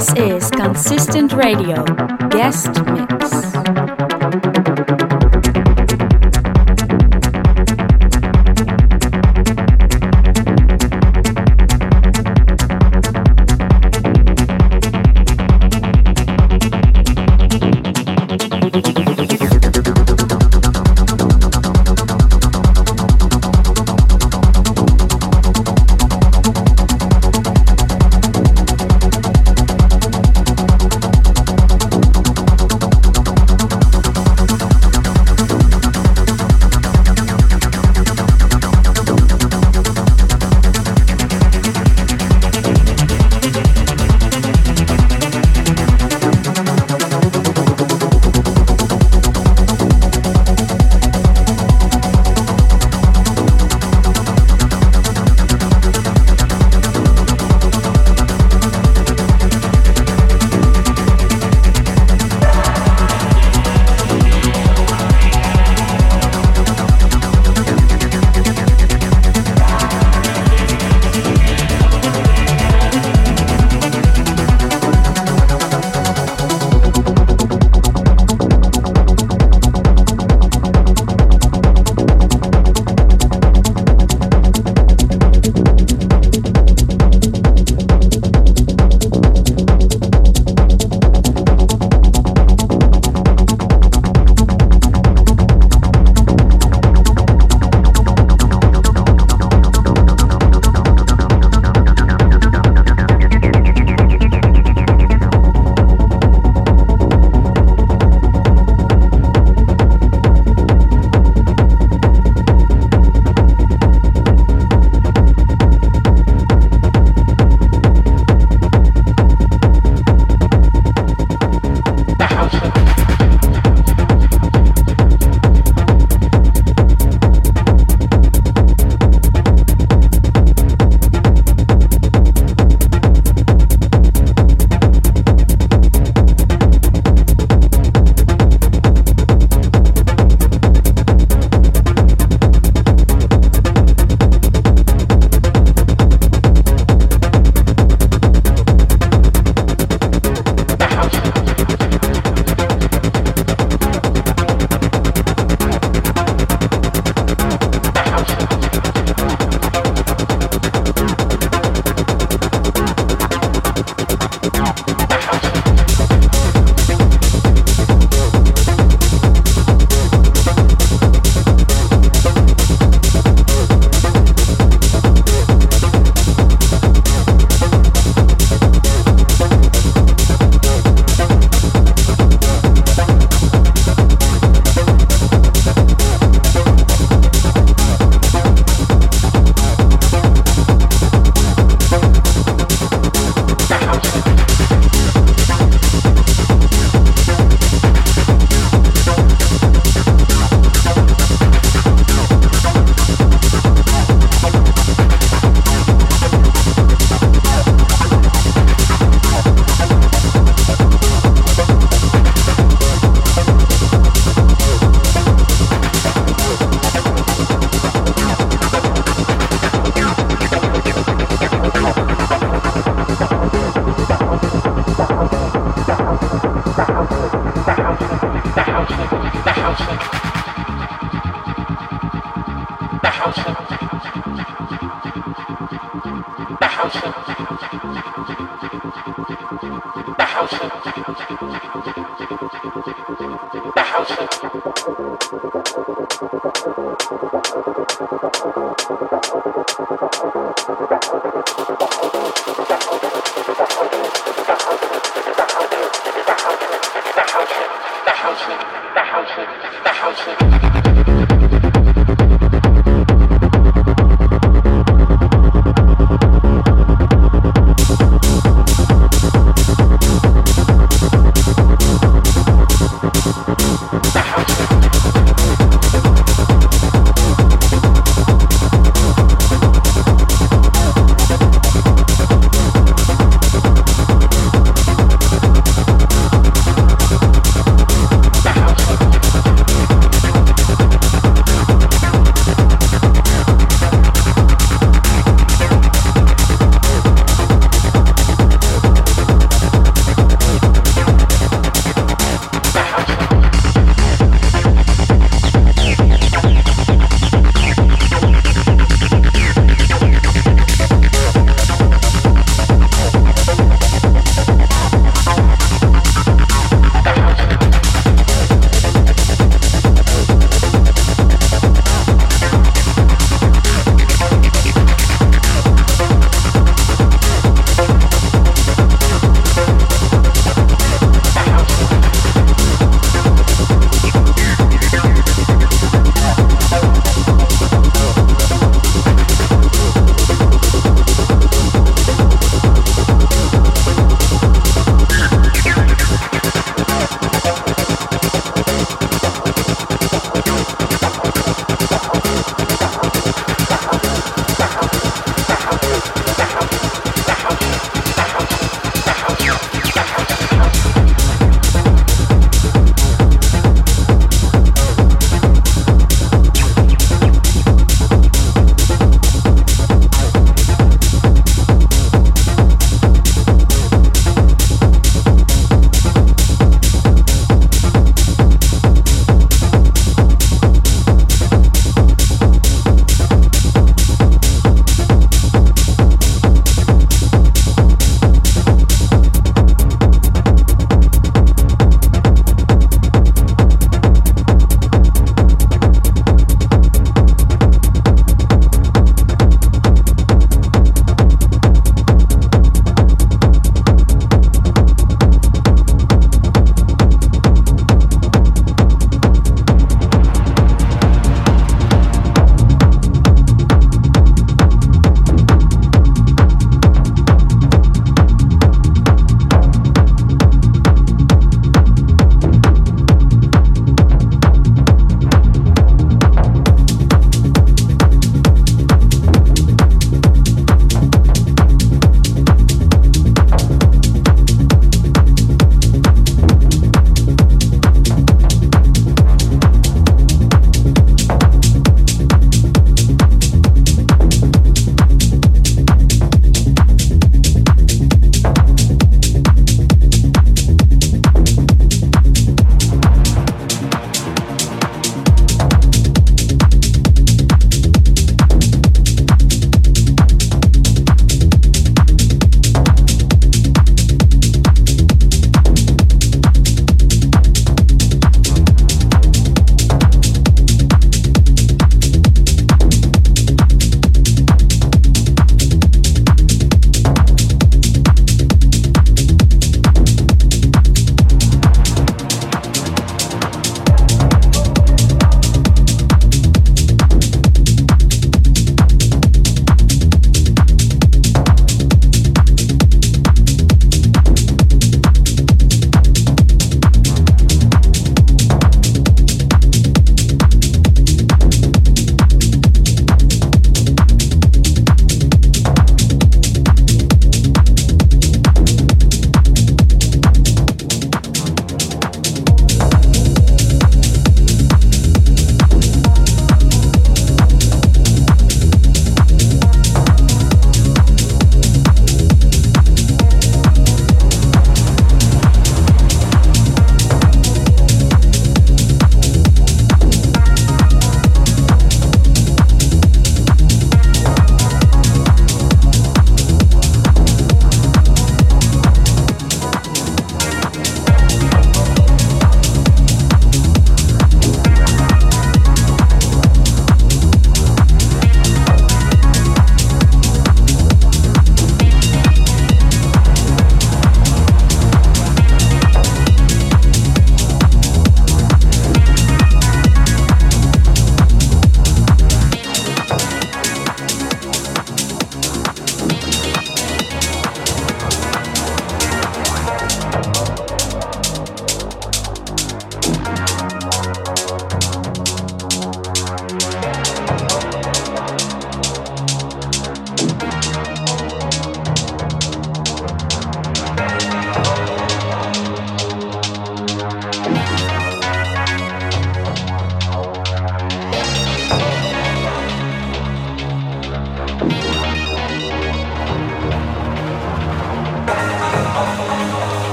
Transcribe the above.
This is Consistent Radio, guest 大昌区。